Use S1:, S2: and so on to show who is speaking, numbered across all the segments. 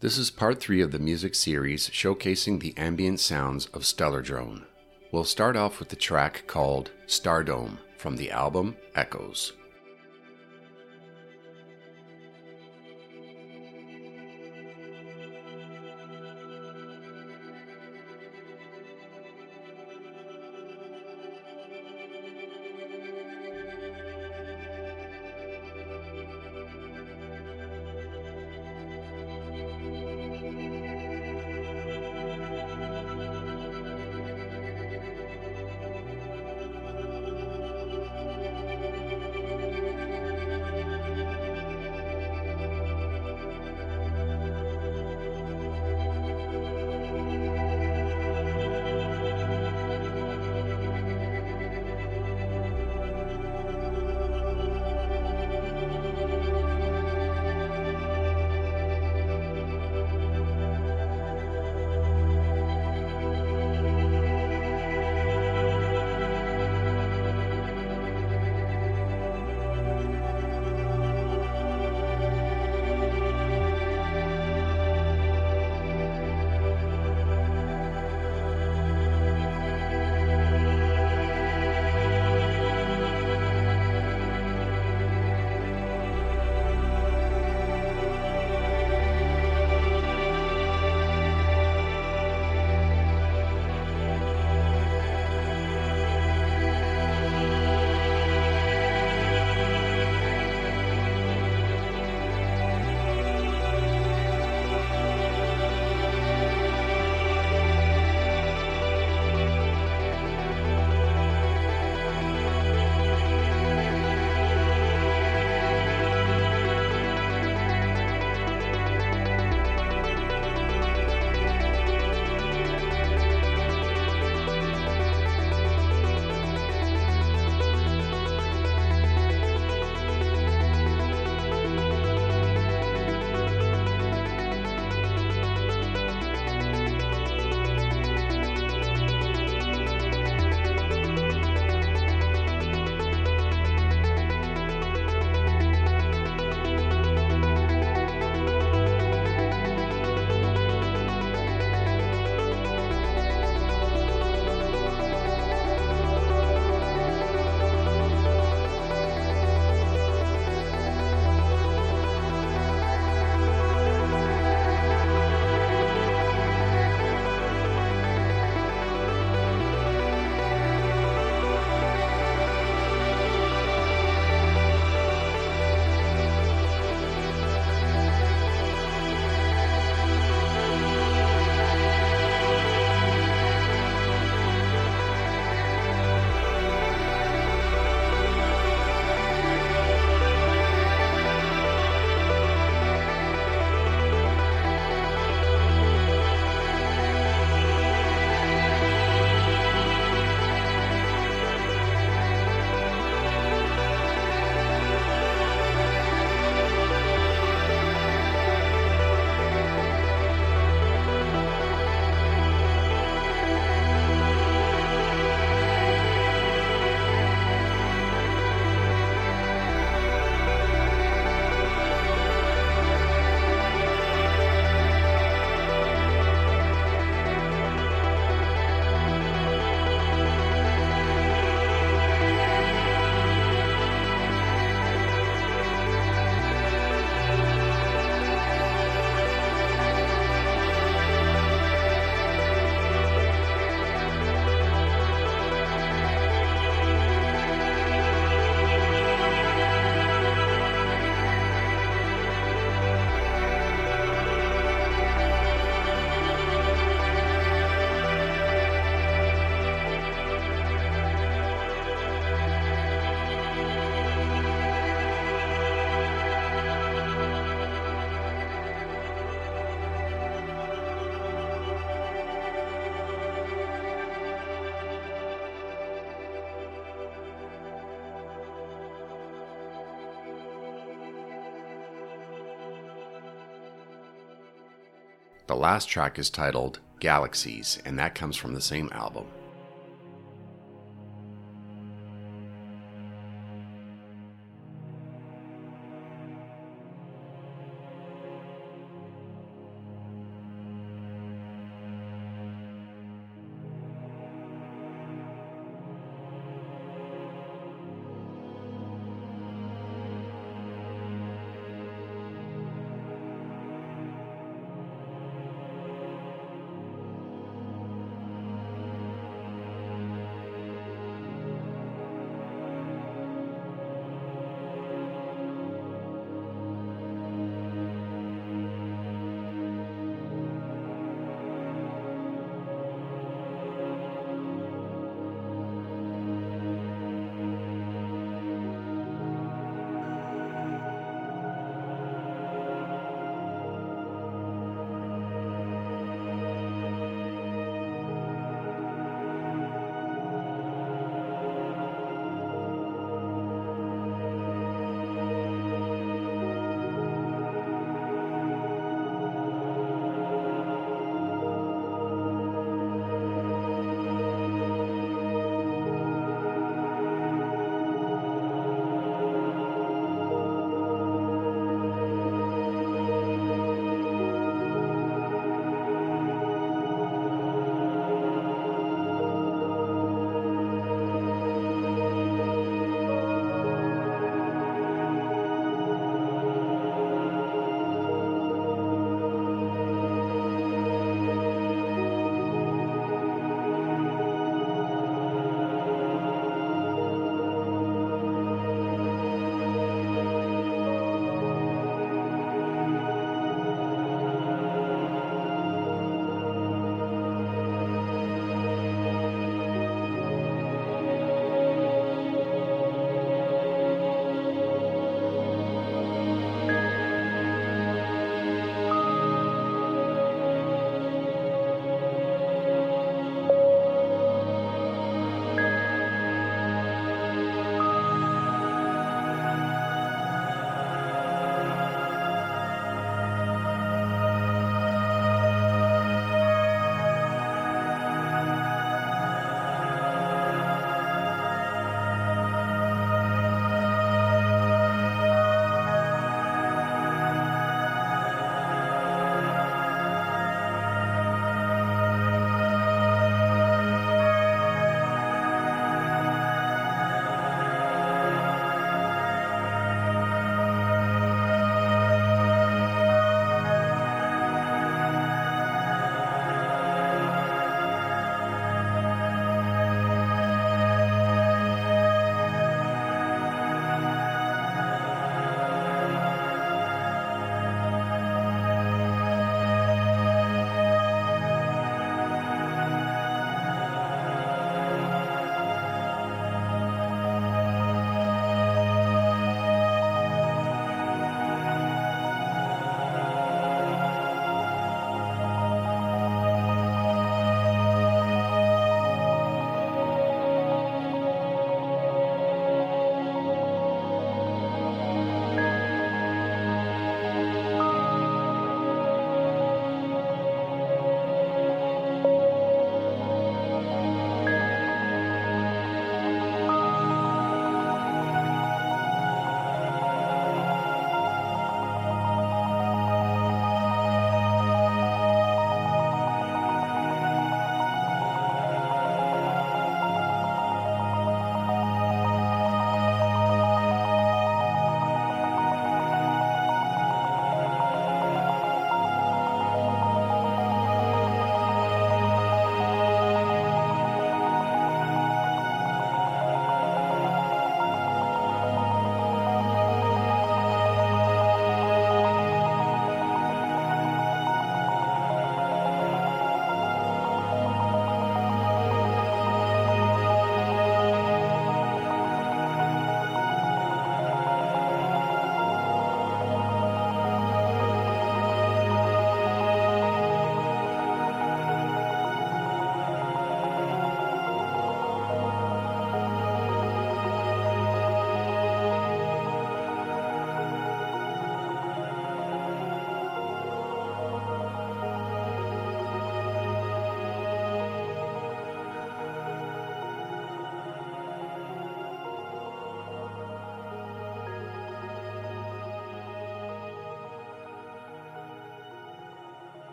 S1: This is part three of the music series showcasing the ambient sounds of Stellar Drone. We'll start off with the track called Stardome from the album Echoes. The last track is titled Galaxies, and that comes from the same album.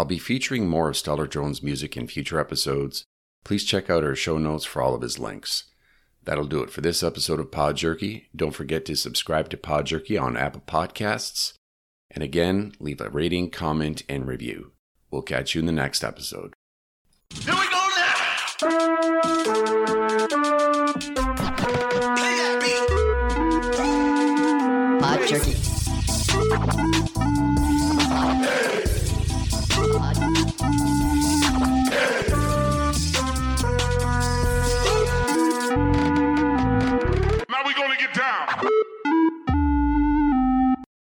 S1: I'll be featuring more of Stellar Drone's music in future episodes. Please check out our show notes for all of his links. That'll do it for this episode of Pod Jerky. Don't forget to subscribe to Pod Jerky on Apple Podcasts. And again, leave a rating, comment, and review. We'll catch you in the next episode.
S2: Here we go